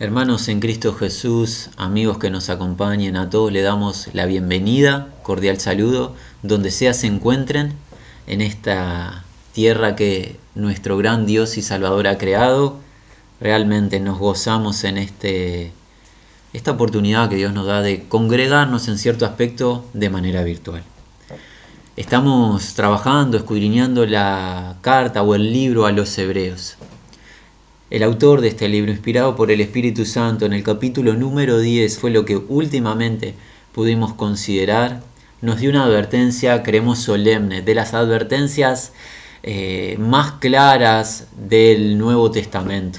Hermanos en Cristo Jesús, amigos que nos acompañen, a todos le damos la bienvenida, cordial saludo, donde sea se encuentren en esta tierra que nuestro gran Dios y Salvador ha creado. Realmente nos gozamos en este, esta oportunidad que Dios nos da de congregarnos en cierto aspecto de manera virtual. Estamos trabajando, escudriñando la carta o el libro a los hebreos. El autor de este libro, inspirado por el Espíritu Santo, en el capítulo número 10 fue lo que últimamente pudimos considerar, nos dio una advertencia, creemos solemne, de las advertencias eh, más claras del Nuevo Testamento.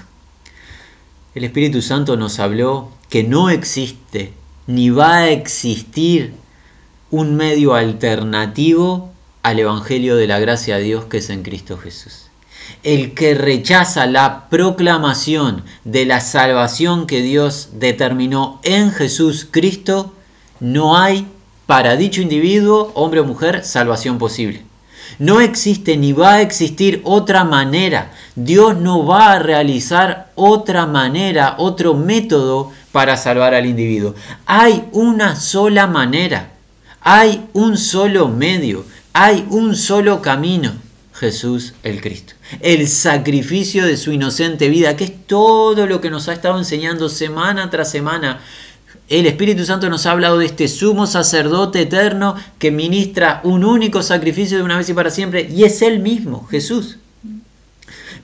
El Espíritu Santo nos habló que no existe ni va a existir un medio alternativo al Evangelio de la gracia de Dios que es en Cristo Jesús el que rechaza la proclamación de la salvación que Dios determinó en Jesús Cristo, no hay para dicho individuo, hombre o mujer, salvación posible. No existe ni va a existir otra manera. Dios no va a realizar otra manera, otro método para salvar al individuo. Hay una sola manera. Hay un solo medio. Hay un solo camino. Jesús el Cristo. El sacrificio de su inocente vida, que es todo lo que nos ha estado enseñando semana tras semana. El Espíritu Santo nos ha hablado de este sumo sacerdote eterno que ministra un único sacrificio de una vez y para siempre, y es Él mismo, Jesús.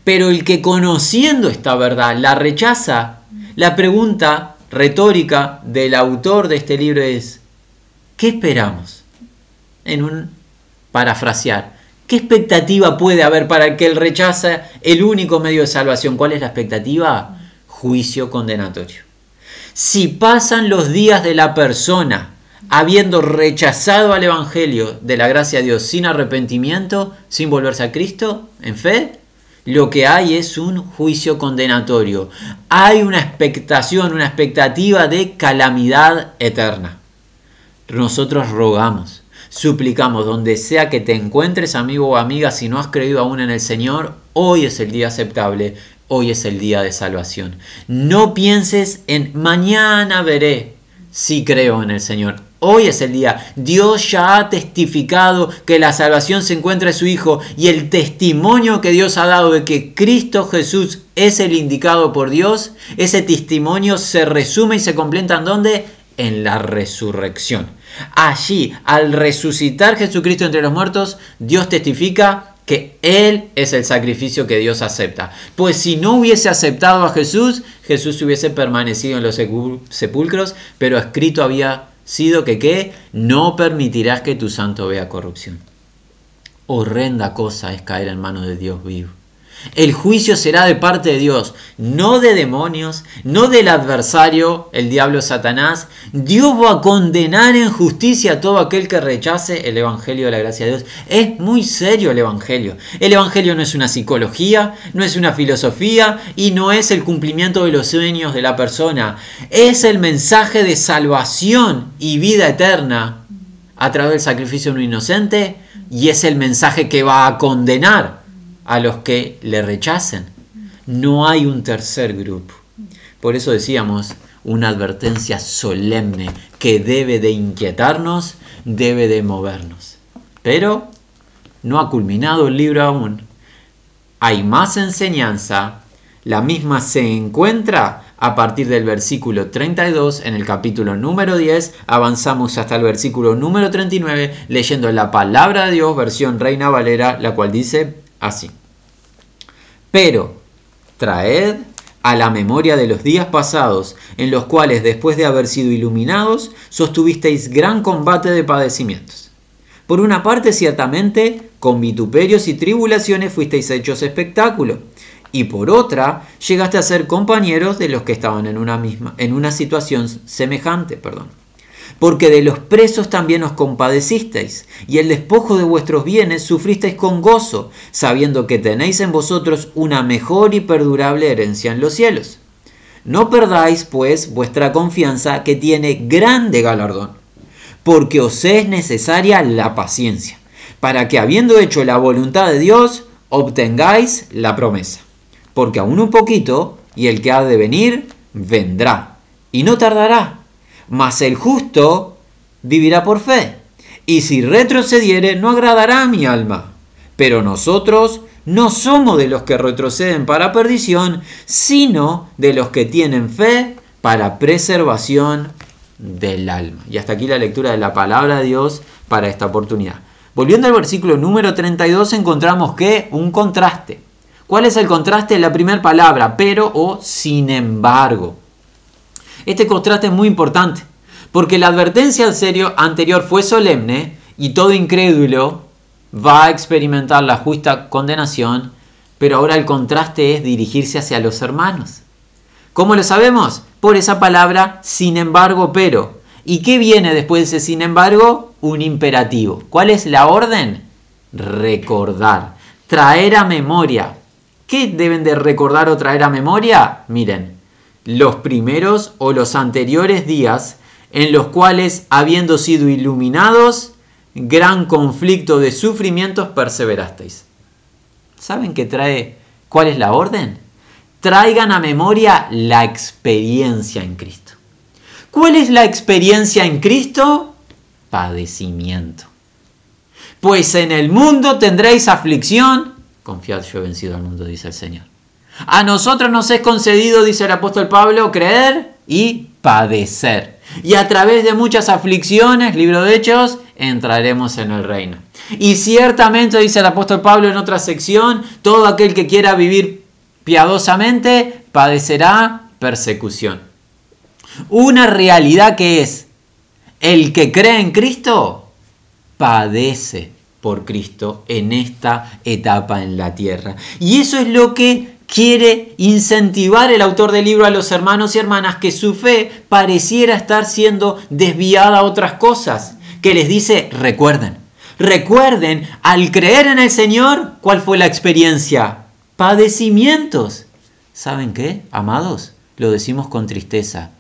Pero el que conociendo esta verdad la rechaza, la pregunta retórica del autor de este libro es, ¿qué esperamos? En un parafrasear, ¿Qué expectativa puede haber para que él rechaza el único medio de salvación? ¿Cuál es la expectativa? Juicio condenatorio. Si pasan los días de la persona habiendo rechazado al Evangelio de la gracia de Dios sin arrepentimiento, sin volverse a Cristo en fe, lo que hay es un juicio condenatorio. Hay una expectación, una expectativa de calamidad eterna. Nosotros rogamos Suplicamos donde sea que te encuentres, amigo o amiga, si no has creído aún en el Señor, hoy es el día aceptable, hoy es el día de salvación. No pienses en mañana veré si creo en el Señor. Hoy es el día. Dios ya ha testificado que la salvación se encuentra en su Hijo y el testimonio que Dios ha dado de que Cristo Jesús es el indicado por Dios, ese testimonio se resume y se completa en dónde? En la resurrección. Allí, al resucitar Jesucristo entre los muertos, Dios testifica que Él es el sacrificio que Dios acepta. Pues si no hubiese aceptado a Jesús, Jesús hubiese permanecido en los sepulcros, pero escrito había sido que ¿qué? No permitirás que tu santo vea corrupción. Horrenda cosa es caer en manos de Dios vivo. El juicio será de parte de Dios, no de demonios, no del adversario, el diablo Satanás. Dios va a condenar en justicia a todo aquel que rechace el Evangelio de la gracia de Dios. Es muy serio el Evangelio. El Evangelio no es una psicología, no es una filosofía y no es el cumplimiento de los sueños de la persona. Es el mensaje de salvación y vida eterna a través del sacrificio de un inocente y es el mensaje que va a condenar a los que le rechacen. No hay un tercer grupo. Por eso decíamos una advertencia solemne que debe de inquietarnos, debe de movernos. Pero no ha culminado el libro aún. Hay más enseñanza. La misma se encuentra a partir del versículo 32 en el capítulo número 10. Avanzamos hasta el versículo número 39 leyendo la palabra de Dios, versión Reina Valera, la cual dice, así. Pero traed a la memoria de los días pasados, en los cuales después de haber sido iluminados, sostuvisteis gran combate de padecimientos. Por una parte, ciertamente, con vituperios y tribulaciones fuisteis hechos espectáculo, y por otra, llegaste a ser compañeros de los que estaban en una misma, en una situación semejante, perdón porque de los presos también os compadecisteis, y el despojo de vuestros bienes sufristeis con gozo, sabiendo que tenéis en vosotros una mejor y perdurable herencia en los cielos. No perdáis, pues, vuestra confianza, que tiene grande galardón, porque os es necesaria la paciencia, para que habiendo hecho la voluntad de Dios, obtengáis la promesa. Porque aún un poquito, y el que ha de venir vendrá y no tardará, mas el justo vivirá por fe. Y si retrocediere, no agradará a mi alma. Pero nosotros no somos de los que retroceden para perdición, sino de los que tienen fe para preservación del alma. Y hasta aquí la lectura de la palabra de Dios para esta oportunidad. Volviendo al versículo número 32 encontramos que un contraste. ¿Cuál es el contraste la primera palabra? Pero o sin embargo. Este contraste es muy importante, porque la advertencia anterior fue solemne y todo incrédulo va a experimentar la justa condenación, pero ahora el contraste es dirigirse hacia los hermanos. ¿Cómo lo sabemos? Por esa palabra sin embargo, pero. ¿Y qué viene después de ese sin embargo? Un imperativo. ¿Cuál es la orden? Recordar, traer a memoria. ¿Qué deben de recordar o traer a memoria? Miren, los primeros o los anteriores días en los cuales, habiendo sido iluminados, gran conflicto de sufrimientos perseverasteis. ¿Saben qué trae? ¿Cuál es la orden? Traigan a memoria la experiencia en Cristo. ¿Cuál es la experiencia en Cristo? Padecimiento. Pues en el mundo tendréis aflicción. Confiad, yo he vencido al mundo, dice el Señor. A nosotros nos es concedido, dice el apóstol Pablo, creer y padecer. Y a través de muchas aflicciones, libro de Hechos, entraremos en el reino. Y ciertamente, dice el apóstol Pablo en otra sección, todo aquel que quiera vivir piadosamente padecerá persecución. Una realidad que es, el que cree en Cristo, padece por Cristo en esta etapa en la tierra. Y eso es lo que quiere incentivar el autor del libro a los hermanos y hermanas que su fe pareciera estar siendo desviada a otras cosas, que les dice, recuerden, recuerden, al creer en el Señor, ¿cuál fue la experiencia? Padecimientos. ¿Saben qué, amados? Lo decimos con tristeza.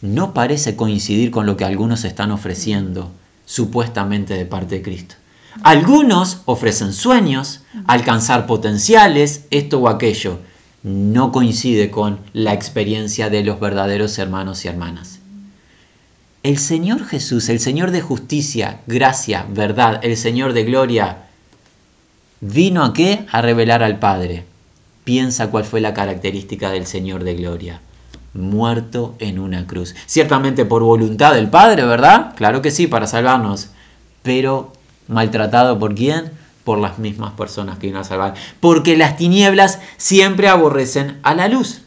No parece coincidir con lo que algunos están ofreciendo, supuestamente de parte de Cristo. Algunos ofrecen sueños, alcanzar potenciales, esto o aquello. No coincide con la experiencia de los verdaderos hermanos y hermanas. El Señor Jesús, el Señor de justicia, gracia, verdad, el Señor de gloria, vino a qué? A revelar al Padre. Piensa cuál fue la característica del Señor de gloria. Muerto en una cruz. Ciertamente por voluntad del Padre, ¿verdad? Claro que sí, para salvarnos. Pero maltratado por quién? Por las mismas personas que iban a salvar. Porque las tinieblas siempre aborrecen a la luz.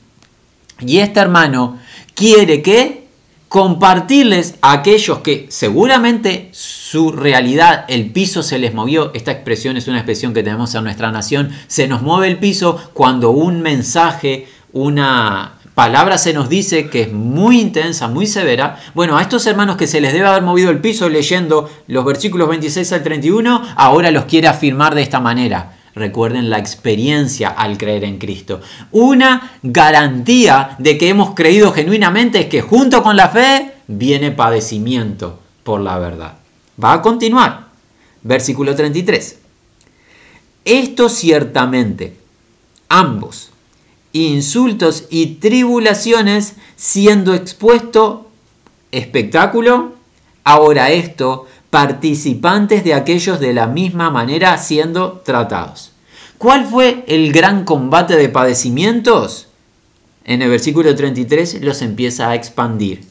Y este hermano quiere que compartirles a aquellos que seguramente su realidad, el piso se les movió. Esta expresión es una expresión que tenemos en nuestra nación. Se nos mueve el piso cuando un mensaje, una palabra se nos dice que es muy intensa, muy severa. Bueno, a estos hermanos que se les debe haber movido el piso leyendo los versículos 26 al 31, ahora los quiere afirmar de esta manera. Recuerden la experiencia al creer en Cristo. Una garantía de que hemos creído genuinamente es que junto con la fe viene padecimiento por la verdad. Va a continuar. Versículo 33. Esto ciertamente, ambos, insultos y tribulaciones, siendo expuesto espectáculo, ahora esto, participantes de aquellos de la misma manera siendo tratados. ¿Cuál fue el gran combate de padecimientos? En el versículo 33 los empieza a expandir.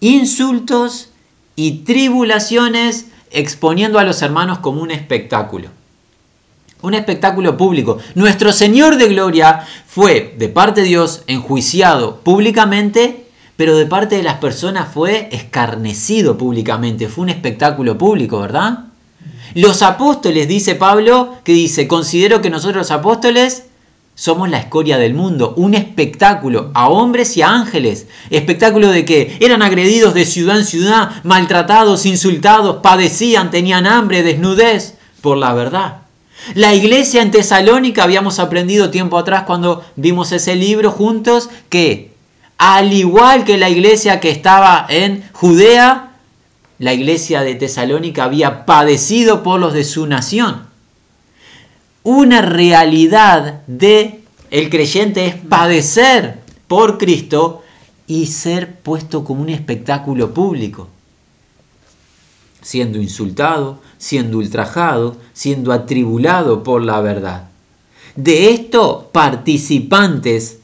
Insultos y tribulaciones exponiendo a los hermanos como un espectáculo un espectáculo público. Nuestro Señor de Gloria fue de parte de Dios enjuiciado públicamente, pero de parte de las personas fue escarnecido públicamente. Fue un espectáculo público, ¿verdad? Los apóstoles, dice Pablo, que dice, considero que nosotros los apóstoles somos la escoria del mundo, un espectáculo a hombres y a ángeles. Espectáculo de que eran agredidos de ciudad en ciudad, maltratados, insultados, padecían, tenían hambre, desnudez por la verdad. La iglesia en Tesalónica, habíamos aprendido tiempo atrás cuando vimos ese libro juntos, que al igual que la iglesia que estaba en Judea, la iglesia de Tesalónica había padecido por los de su nación. Una realidad de el creyente es padecer por Cristo y ser puesto como un espectáculo público, siendo insultado, siendo ultrajado, siendo atribulado por la verdad. De esto participantes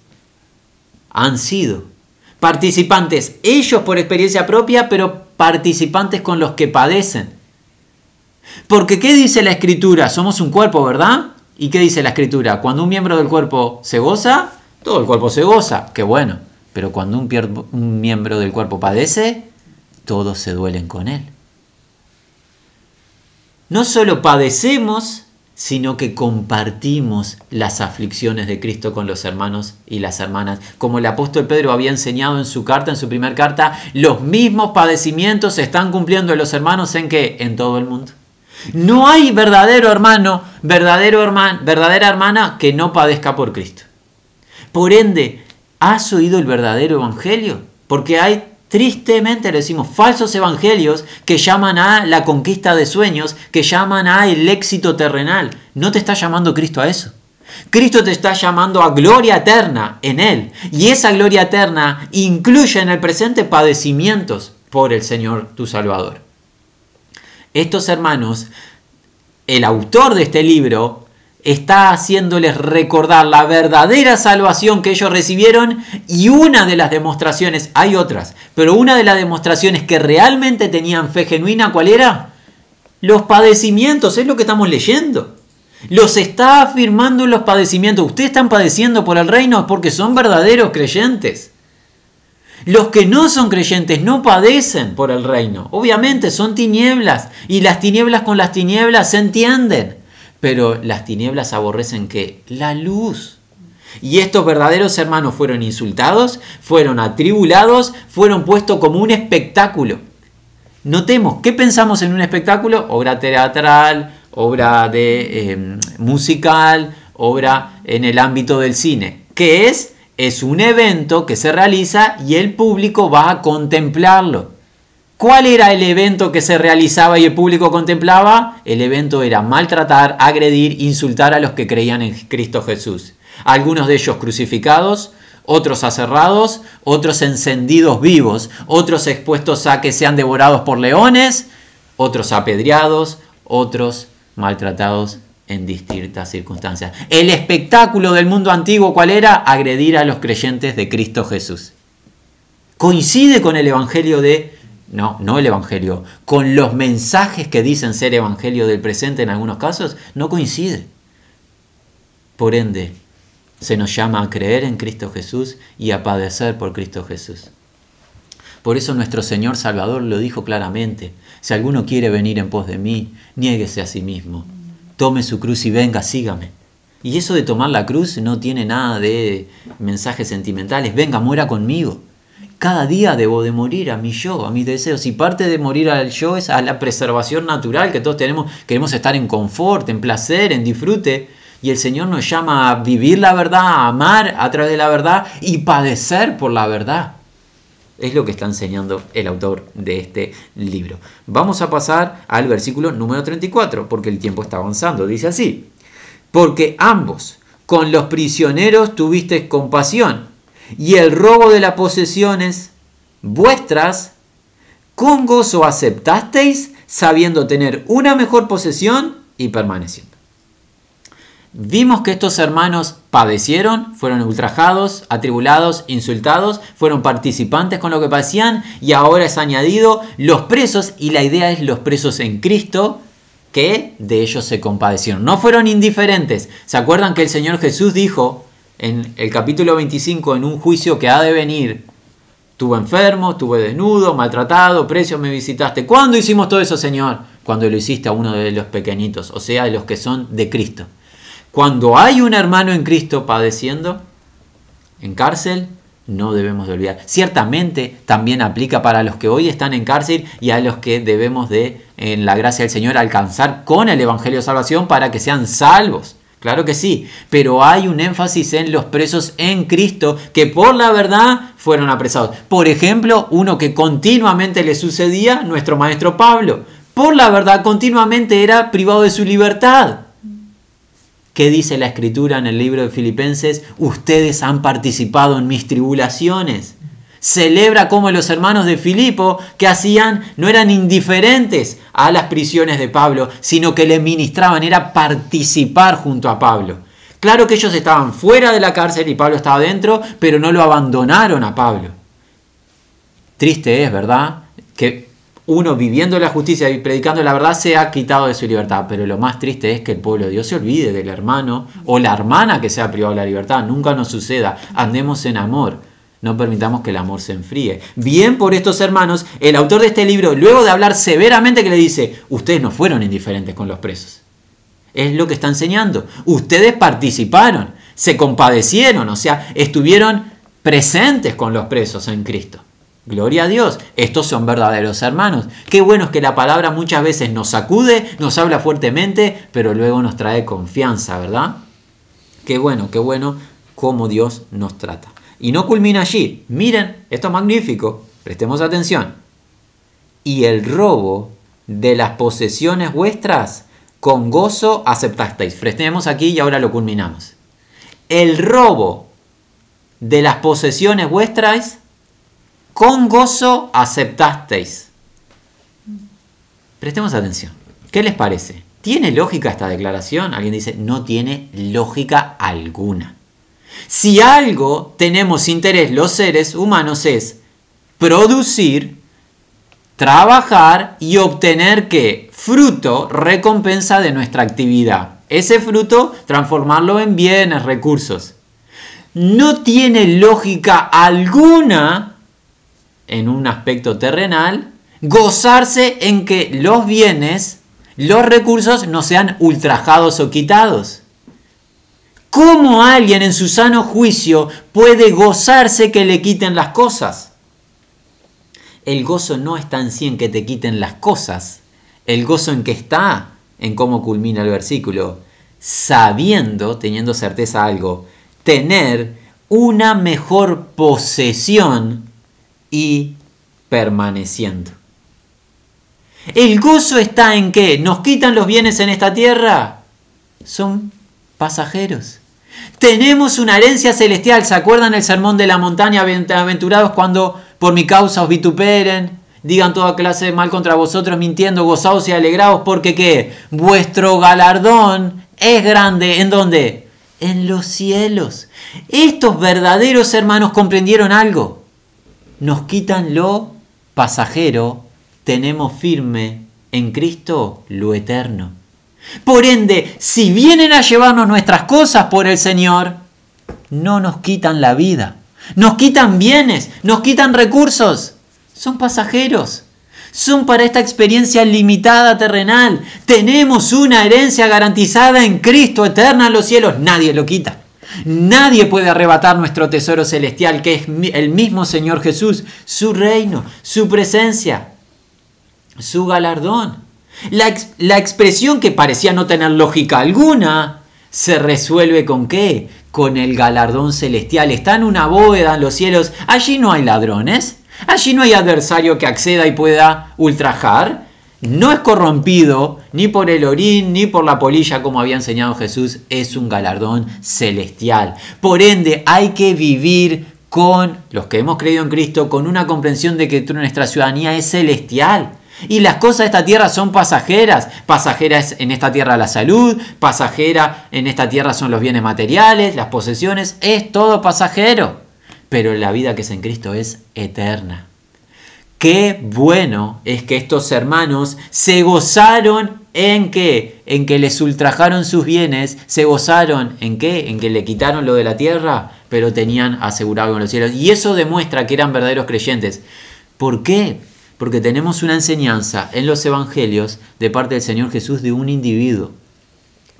han sido. Participantes ellos por experiencia propia, pero participantes con los que padecen. Porque ¿qué dice la escritura? Somos un cuerpo, ¿verdad? ¿Y qué dice la escritura? Cuando un miembro del cuerpo se goza, todo el cuerpo se goza. Qué bueno. Pero cuando un, un miembro del cuerpo padece, todos se duelen con él. No solo padecemos, sino que compartimos las aflicciones de Cristo con los hermanos y las hermanas. Como el apóstol Pedro había enseñado en su carta, en su primera carta, los mismos padecimientos se están cumpliendo en los hermanos en que en todo el mundo. No hay verdadero hermano, verdadero hermano, verdadera hermana que no padezca por Cristo. Por ende, ¿has oído el verdadero evangelio? Porque hay Tristemente le decimos falsos evangelios que llaman a la conquista de sueños, que llaman a el éxito terrenal. No te está llamando Cristo a eso. Cristo te está llamando a gloria eterna en Él. Y esa gloria eterna incluye en el presente padecimientos por el Señor tu Salvador. Estos hermanos, el autor de este libro, está haciéndoles recordar la verdadera salvación que ellos recibieron y una de las demostraciones, hay otras, pero una de las demostraciones que realmente tenían fe genuina, ¿cuál era? Los padecimientos, es lo que estamos leyendo. Los está afirmando los padecimientos. Ustedes están padeciendo por el reino porque son verdaderos creyentes. Los que no son creyentes no padecen por el reino. Obviamente son tinieblas y las tinieblas con las tinieblas se entienden. Pero las tinieblas aborrecen que la luz. Y estos verdaderos hermanos fueron insultados, fueron atribulados, fueron puestos como un espectáculo. Notemos, ¿qué pensamos en un espectáculo? Obra teatral, obra de em, musical, obra en el ámbito del cine. ¿Qué es? Es un evento que se realiza y el público va a contemplarlo. ¿Cuál era el evento que se realizaba y el público contemplaba? El evento era maltratar, agredir, insultar a los que creían en Cristo Jesús. Algunos de ellos crucificados, otros aserrados, otros encendidos vivos, otros expuestos a que sean devorados por leones, otros apedreados, otros maltratados en distintas circunstancias. El espectáculo del mundo antiguo, ¿cuál era? Agredir a los creyentes de Cristo Jesús. Coincide con el Evangelio de no, no el Evangelio, con los mensajes que dicen ser Evangelio del presente en algunos casos, no coincide. Por ende, se nos llama a creer en Cristo Jesús y a padecer por Cristo Jesús. Por eso nuestro Señor Salvador lo dijo claramente, si alguno quiere venir en pos de mí, niéguese a sí mismo, tome su cruz y venga, sígame. Y eso de tomar la cruz no tiene nada de mensajes sentimentales, venga, muera conmigo. Cada día debo de morir a mi yo, a mis deseos. Y parte de morir al yo es a la preservación natural que todos tenemos. Queremos estar en confort, en placer, en disfrute. Y el Señor nos llama a vivir la verdad, a amar a través de la verdad y padecer por la verdad. Es lo que está enseñando el autor de este libro. Vamos a pasar al versículo número 34, porque el tiempo está avanzando. Dice así, porque ambos con los prisioneros tuviste compasión y el robo de las posesiones vuestras, con gozo aceptasteis, sabiendo tener una mejor posesión y permaneciendo. Vimos que estos hermanos padecieron, fueron ultrajados, atribulados, insultados, fueron participantes con lo que padecían y ahora es añadido los presos y la idea es los presos en Cristo que de ellos se compadecieron. No fueron indiferentes. ¿Se acuerdan que el Señor Jesús dijo en el capítulo 25, en un juicio que ha de venir, estuve enfermo, estuve desnudo, maltratado, precio me visitaste. ¿Cuándo hicimos todo eso, Señor? Cuando lo hiciste a uno de los pequeñitos, o sea, los que son de Cristo. Cuando hay un hermano en Cristo padeciendo en cárcel, no debemos de olvidar. Ciertamente también aplica para los que hoy están en cárcel y a los que debemos de, en la gracia del Señor, alcanzar con el Evangelio de Salvación para que sean salvos. Claro que sí, pero hay un énfasis en los presos en Cristo que por la verdad fueron apresados. Por ejemplo, uno que continuamente le sucedía, nuestro maestro Pablo, por la verdad continuamente era privado de su libertad. ¿Qué dice la escritura en el libro de Filipenses? Ustedes han participado en mis tribulaciones. Celebra como los hermanos de Filipo que hacían no eran indiferentes a las prisiones de Pablo, sino que le ministraban, era participar junto a Pablo. Claro que ellos estaban fuera de la cárcel y Pablo estaba dentro, pero no lo abandonaron a Pablo. Triste es, ¿verdad? Que uno viviendo la justicia y predicando la verdad se ha quitado de su libertad, pero lo más triste es que el pueblo de Dios se olvide del hermano o la hermana que se ha privado de la libertad. Nunca nos suceda. Andemos en amor. No permitamos que el amor se enfríe. Bien por estos hermanos, el autor de este libro, luego de hablar severamente, que le dice, ustedes no fueron indiferentes con los presos. Es lo que está enseñando. Ustedes participaron, se compadecieron, o sea, estuvieron presentes con los presos en Cristo. Gloria a Dios, estos son verdaderos hermanos. Qué bueno es que la palabra muchas veces nos sacude, nos habla fuertemente, pero luego nos trae confianza, ¿verdad? Qué bueno, qué bueno cómo Dios nos trata. Y no culmina allí. Miren, esto es magnífico. Prestemos atención. Y el robo de las posesiones vuestras con gozo aceptasteis. Prestemos aquí y ahora lo culminamos. El robo de las posesiones vuestras con gozo aceptasteis. Prestemos atención. ¿Qué les parece? ¿Tiene lógica esta declaración? Alguien dice, no tiene lógica alguna. Si algo tenemos interés los seres humanos es producir, trabajar y obtener que fruto, recompensa de nuestra actividad. Ese fruto, transformarlo en bienes, recursos. No tiene lógica alguna en un aspecto terrenal gozarse en que los bienes, los recursos no sean ultrajados o quitados. ¿Cómo alguien en su sano juicio puede gozarse que le quiten las cosas? El gozo no está en sí en que te quiten las cosas. El gozo en que está en cómo culmina el versículo. Sabiendo, teniendo certeza algo, tener una mejor posesión y permaneciendo. El gozo está en que nos quitan los bienes en esta tierra. Son pasajeros. Tenemos una herencia celestial. ¿Se acuerdan el sermón de la montaña? Aventurados cuando por mi causa os vituperen, digan toda clase de mal contra vosotros, mintiendo, gozados y alegrados, porque qué? Vuestro galardón es grande. ¿En dónde? En los cielos. Estos verdaderos hermanos comprendieron algo. Nos quitan lo pasajero, tenemos firme en Cristo lo eterno. Por ende, si vienen a llevarnos nuestras cosas por el Señor, no nos quitan la vida, nos quitan bienes, nos quitan recursos. Son pasajeros, son para esta experiencia limitada terrenal. Tenemos una herencia garantizada en Cristo eterna en los cielos, nadie lo quita. Nadie puede arrebatar nuestro tesoro celestial, que es el mismo Señor Jesús, su reino, su presencia, su galardón. La, expresión que parecía no tener lógica alguna se resuelve con qué? Con el galardón celestial. Está en una bóveda en los cielos. Allí no hay ladrones. Allí no hay adversario que acceda y pueda ultrajar. No es corrompido ni por el orín ni por la polilla como había enseñado Jesús. Es un galardón celestial. Por ende hay que vivir con los que hemos creído en Cristo con una comprensión de que nuestra ciudadanía es celestial. Y las cosas de esta tierra son pasajeras. Pasajeras en esta tierra la salud, pasajera en esta tierra son los bienes materiales, las posesiones, es todo pasajero. Pero la vida que es en Cristo es eterna. Qué bueno es que estos hermanos se gozaron en qué? En que les ultrajaron sus bienes, se gozaron en qué? En que le quitaron lo de la tierra, pero tenían asegurado en los cielos. Y eso demuestra que eran verdaderos creyentes. ¿Por qué? Porque tenemos una enseñanza en los evangelios de parte del Señor Jesús de un individuo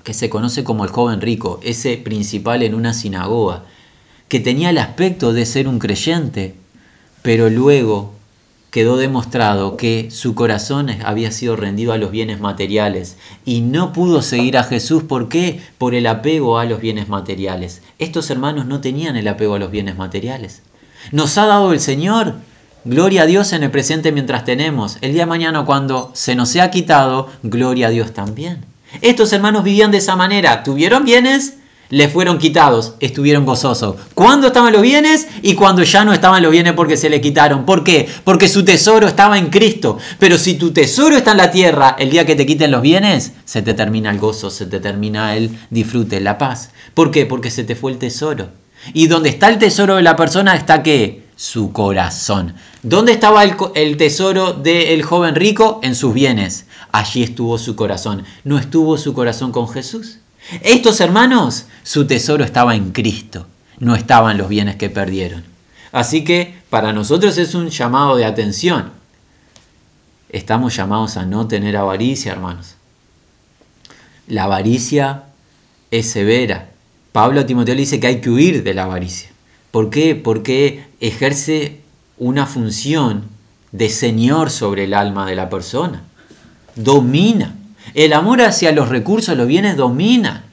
que se conoce como el joven rico, ese principal en una sinagoga, que tenía el aspecto de ser un creyente, pero luego quedó demostrado que su corazón había sido rendido a los bienes materiales y no pudo seguir a Jesús. ¿Por qué? Por el apego a los bienes materiales. Estos hermanos no tenían el apego a los bienes materiales. Nos ha dado el Señor Gloria a Dios en el presente mientras tenemos. El día de mañana cuando se nos sea quitado, gloria a Dios también. Estos hermanos vivían de esa manera. Tuvieron bienes, le fueron quitados, estuvieron gozosos. ¿Cuándo estaban los bienes? Y cuando ya no estaban los bienes porque se le quitaron. ¿Por qué? Porque su tesoro estaba en Cristo. Pero si tu tesoro está en la tierra, el día que te quiten los bienes, se te termina el gozo, se te termina el disfrute, la paz. ¿Por qué? Porque se te fue el tesoro. Y donde está el tesoro de la persona está qué? Su corazón. ¿Dónde estaba el, tesoro del joven rico? En sus bienes. Allí estuvo su corazón. ¿No estuvo su corazón con Jesús? Estos hermanos, su tesoro estaba en Cristo, no estaban los bienes que perdieron. Así que para nosotros es un llamado de atención. Estamos llamados a no tener avaricia, hermanos. La avaricia es severa. Pablo a Timoteo le dice que hay que huir de la avaricia. ¿Por qué? Porque ejerce una función de señor sobre el alma de la persona. Domina. El amor hacia los recursos, los bienes domina.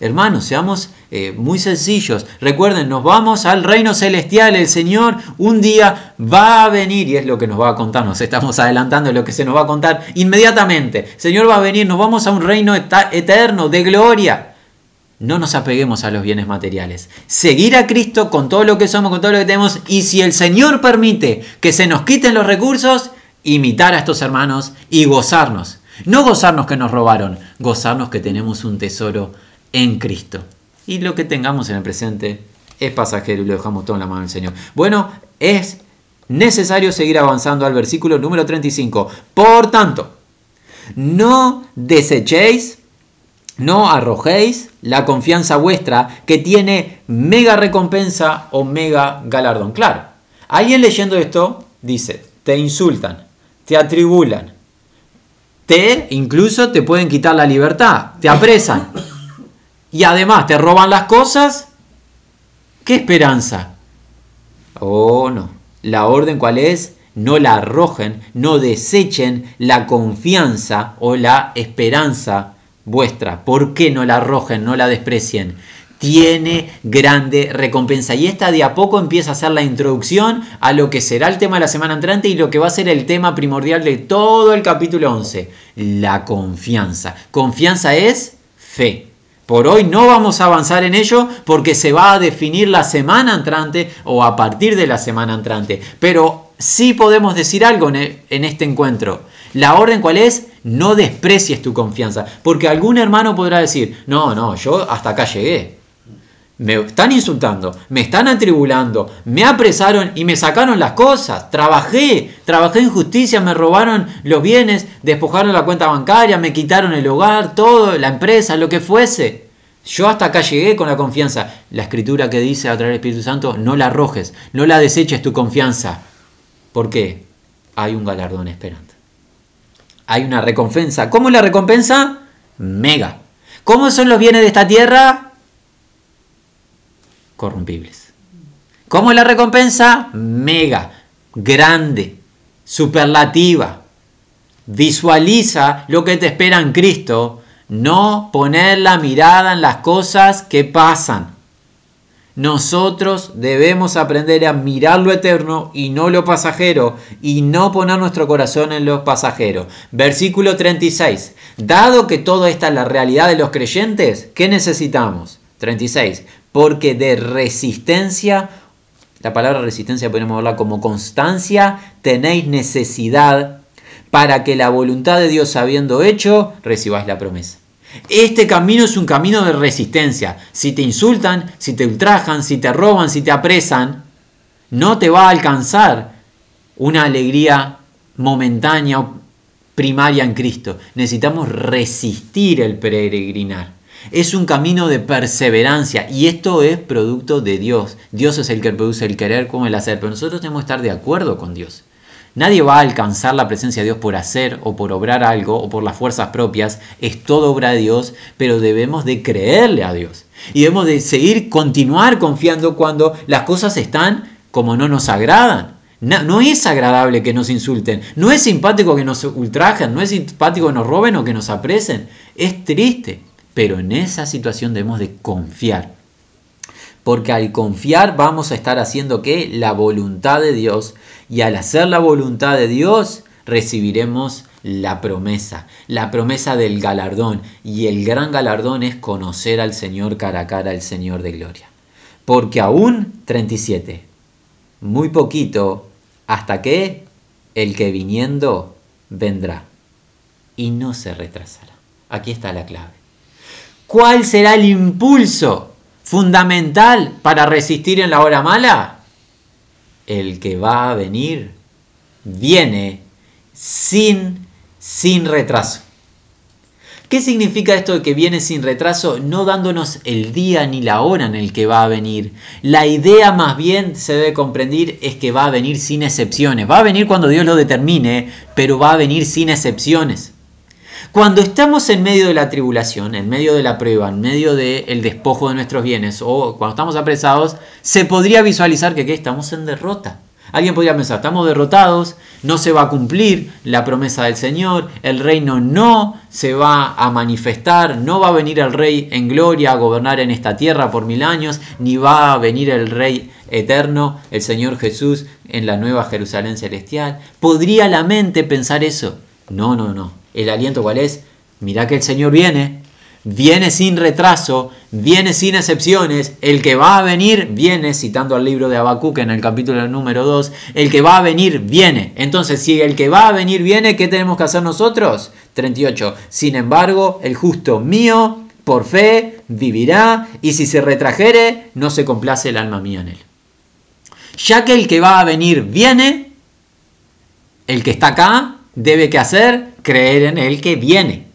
Hermanos, seamos eh, muy sencillos. Recuerden, nos vamos al reino celestial. El Señor un día va a venir, y es lo que nos va a contar. Nos estamos adelantando lo que se nos va a contar inmediatamente. Señor va a venir, nos vamos a un reino eterno de gloria. No nos apeguemos a los bienes materiales. Seguir a Cristo con todo lo que somos, con todo lo que tenemos. Y si el Señor permite que se nos quiten los recursos, imitar a estos hermanos y gozarnos no gozarnos que nos robaron, gozarnos que tenemos un tesoro en Cristo. Y lo que tengamos en el presente es pasajero y lo dejamos todo en la mano del Señor. Bueno, es necesario seguir avanzando al versículo número 35. Por tanto, no desechéis, no arrojéis la confianza vuestra que tiene mega recompensa o mega galardón. Claro, alguien leyendo esto dice, te insultan, te atribulan, te incluso te pueden quitar la libertad, te apresan y además te roban las cosas. ¿Qué esperanza? Oh, no. La orden cuál es? No la arrojen, no desechen la confianza o la esperanza vuestra. ¿Por qué no la arrojen, no la desprecien? tiene grande recompensa. Y esta de a poco empieza a ser la introducción a lo que será el tema de la semana entrante y lo que va a ser el tema primordial de todo el capítulo 11, la confianza. Confianza es fe. Por hoy no vamos a avanzar en ello porque se va a definir la semana entrante o a partir de la semana entrante. Pero sí podemos decir algo en este encuentro. La orden cuál es? No desprecies tu confianza. Porque algún hermano podrá decir, no, no, yo hasta acá llegué me están insultando, me están atribulando, me apresaron y me sacaron las cosas. Trabajé, trabajé en justicia, me robaron los bienes, despojaron la cuenta bancaria, me quitaron el hogar, todo, la empresa, lo que fuese. Yo hasta acá llegué con la confianza. La escritura que dice a través del Espíritu Santo, no la arrojes, no la deseches tu confianza. ¿Por qué? Hay un galardón esperando. Hay una recompensa. ¿Cómo es la recompensa? Mega. ¿Cómo son los bienes de esta tierra? corrompibles. ¿Cómo es la recompensa? Mega, grande, superlativa. Visualiza lo que te espera en Cristo, no poner la mirada en las cosas que pasan. Nosotros debemos aprender a mirar lo eterno y no lo pasajero y no poner nuestro corazón en lo pasajero. Versículo 36. Dado que toda esta es la realidad de los creyentes, ¿qué necesitamos? 36 porque de resistencia, la palabra resistencia podemos verla como constancia, tenéis necesidad para que la voluntad de Dios habiendo hecho, recibáis la promesa. Este camino es un camino de resistencia. Si te insultan, si te ultrajan, si te roban, si te apresan, no te va a alcanzar una alegría momentánea o primaria en Cristo. Necesitamos resistir el peregrinar. Es un camino de perseverancia y esto es producto de Dios. Dios es el que produce el querer como el hacer, pero nosotros tenemos que estar de acuerdo con Dios. Nadie va a alcanzar la presencia de Dios por hacer o por obrar algo o por las fuerzas propias. Es todo obra de Dios, pero debemos de creerle a Dios. Y debemos de seguir, continuar confiando cuando las cosas están como no nos agradan. No, es agradable que nos insulten, no es simpático que nos ultrajen, no es simpático que nos roben o que nos apresen. Es triste. Pero en esa situación debemos de confiar. Porque al confiar vamos a estar haciendo que la voluntad de Dios y al hacer la voluntad de Dios recibiremos la promesa, la promesa del galardón. Y el gran galardón es conocer al Señor cara a cara, al Señor de gloria. Porque aún 37, muy poquito, hasta que el que viniendo vendrá y no se retrasará. Aquí está la clave. ¿Cuál será el impulso fundamental para resistir en la hora mala? El que va a venir viene sin, sin retraso. ¿Qué significa esto de que viene sin retraso? No dándonos el día ni la hora en el que va a venir. La idea más bien se debe comprender es que va a venir sin excepciones. Va a venir cuando Dios lo determine, pero va a venir sin excepciones. Cuando estamos en medio de la tribulación, en medio de la prueba, en medio del despojo de nuestros bienes o cuando estamos apresados, se podría visualizar que estamos en derrota. Alguien podría pensar, estamos derrotados, no se va a cumplir la promesa del Señor, el reino no se va a manifestar, no va a venir el rey en gloria a gobernar en esta tierra por mil años, ni va a venir el rey eterno, el Señor Jesús, en la nueva Jerusalén celestial. ¿Podría la mente pensar eso? No, no, no. ¿El aliento cuál es? Mira que el Señor viene, viene sin retraso, viene sin excepciones, el que va a venir viene, citando al libro de Habacuc en el capítulo número 2, el que va a venir viene. Entonces, si el que va a venir viene, ¿qué tenemos que hacer nosotros? 38. Sin embargo, el justo mío, por fe, vivirá, y si se retrajere, no se complace el alma mía en él. Ya que el que va a venir viene, el que está acá debe que hacer creer en el que viene,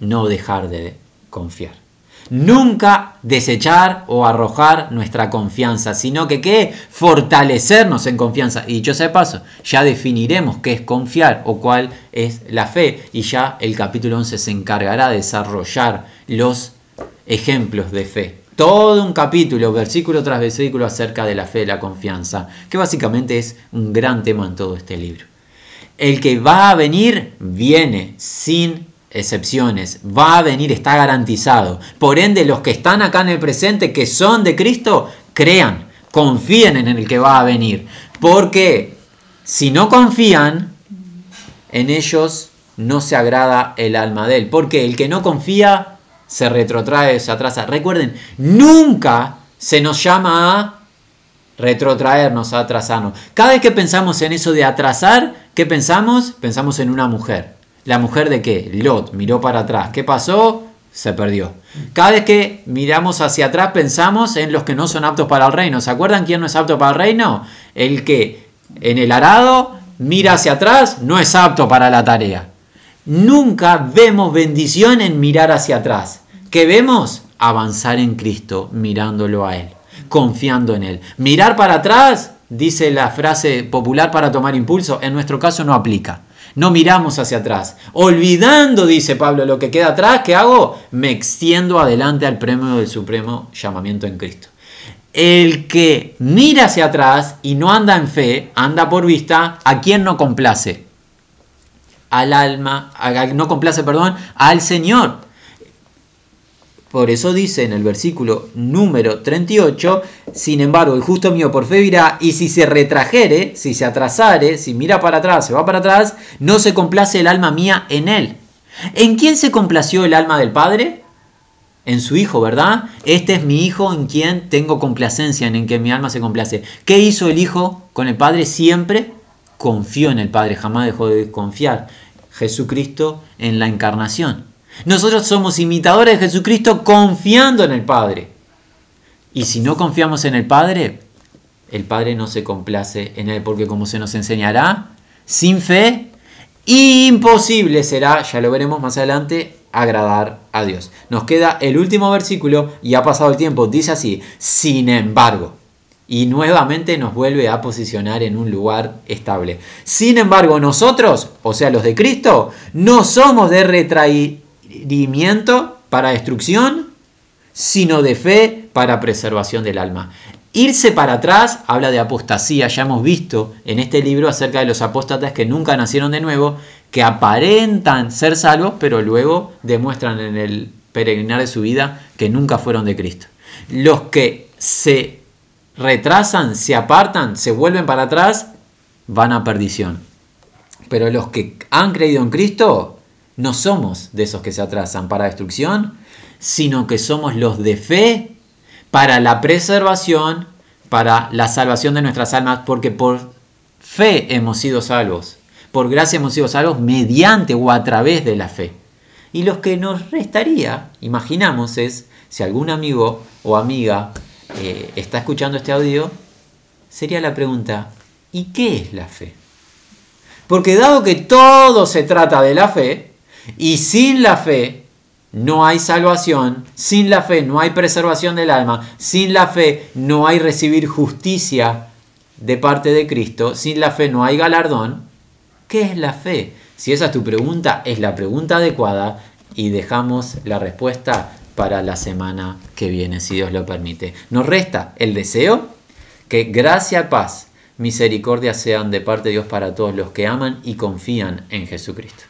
no dejar de confiar. Nunca desechar o arrojar nuestra confianza, sino que fortalecernos en confianza. Y dicho sea paso, ya definiremos qué es confiar o cuál es la fe. Y ya el capítulo 11 se encargará de desarrollar los ejemplos de fe. Todo un capítulo, versículo tras versículo, acerca de la fe la confianza, que básicamente es un gran tema en todo este libro. El que va a venir, viene sin excepciones. Va a venir, está garantizado. Por ende, los que están acá en el presente, que son de Cristo, crean, confíen en el que va a venir. Porque si no confían, en ellos no se agrada el alma de él. Porque el que no confía se retrotrae, se atrasa. Recuerden, nunca se nos llama a retrotraernos, a atrasarnos. Cada vez que pensamos en eso de atrasar, ¿qué pensamos? Pensamos en una mujer. ¿La mujer de qué? Lot miró para atrás. ¿Qué pasó? Se perdió. Cada vez que miramos hacia atrás pensamos en los que no son aptos para el reino. ¿Se acuerdan quién no es apto para el reino? El que en el arado mira hacia atrás no es apto para la tarea. Nunca vemos bendición en mirar hacia atrás. ¿Qué vemos? Avanzar en Cristo mirándolo a Él confiando en Él. Mirar para atrás, dice la frase popular para tomar impulso, en nuestro caso no aplica. No miramos hacia atrás. Olvidando, dice Pablo, lo que queda atrás, ¿qué hago? Me extiendo adelante al premio del supremo llamamiento en Cristo. El que mira hacia atrás y no anda en fe, anda por vista, ¿a quién no complace? Al alma, no complace, perdón, al Señor. Por eso dice en el versículo número 38, sin embargo, el justo mío por fe virá, y si se retrajere, si se atrasare, si mira para atrás, se va para atrás, no se complace el alma mía en él. ¿En quién se complació el alma del Padre? En su Hijo, ¿verdad? Este es mi Hijo en quien tengo complacencia, en que mi alma se complace. ¿Qué hizo el Hijo con el Padre? Siempre confió en el Padre, jamás dejó de confiar. Jesucristo en la encarnación. Nosotros somos imitadores de Jesucristo confiando en el Padre. Y si no confiamos en el Padre, el Padre no se complace en él, porque como se nos enseñará, sin fe, imposible será, ya lo veremos más adelante, agradar a Dios. Nos queda el último versículo y ha pasado el tiempo, dice así, sin embargo. Y nuevamente nos vuelve a posicionar en un lugar estable. Sin embargo, nosotros, o sea, los de Cristo, no somos de retraí para destrucción, sino de fe para preservación del alma. Irse para atrás habla de apostasía. Ya hemos visto en este libro acerca de los apóstatas que nunca nacieron de nuevo, que aparentan ser salvos, pero luego demuestran en el peregrinar de su vida que nunca fueron de Cristo. Los que se retrasan, se apartan, se vuelven para atrás, van a perdición. Pero los que han creído en Cristo no somos de esos que se atrasan para destrucción, sino que somos los de fe para la preservación, para la salvación de nuestras almas, porque por fe hemos sido salvos. Por gracia hemos sido salvos mediante o a través de la fe. Y lo que nos restaría, imaginamos, es si algún amigo o amiga eh, está escuchando este audio, sería la pregunta, ¿y qué es la fe? Porque dado que todo se trata de la fe, y sin la fe no hay salvación, sin la fe no hay preservación del alma, sin la fe no hay recibir justicia de parte de Cristo, sin la fe no hay galardón, ¿qué es la fe? Si esa es tu pregunta, es la pregunta adecuada y dejamos la respuesta para la semana que viene, si Dios lo permite. Nos resta el deseo que gracia, paz, misericordia sean de parte de Dios para todos los que aman y confían en Jesucristo.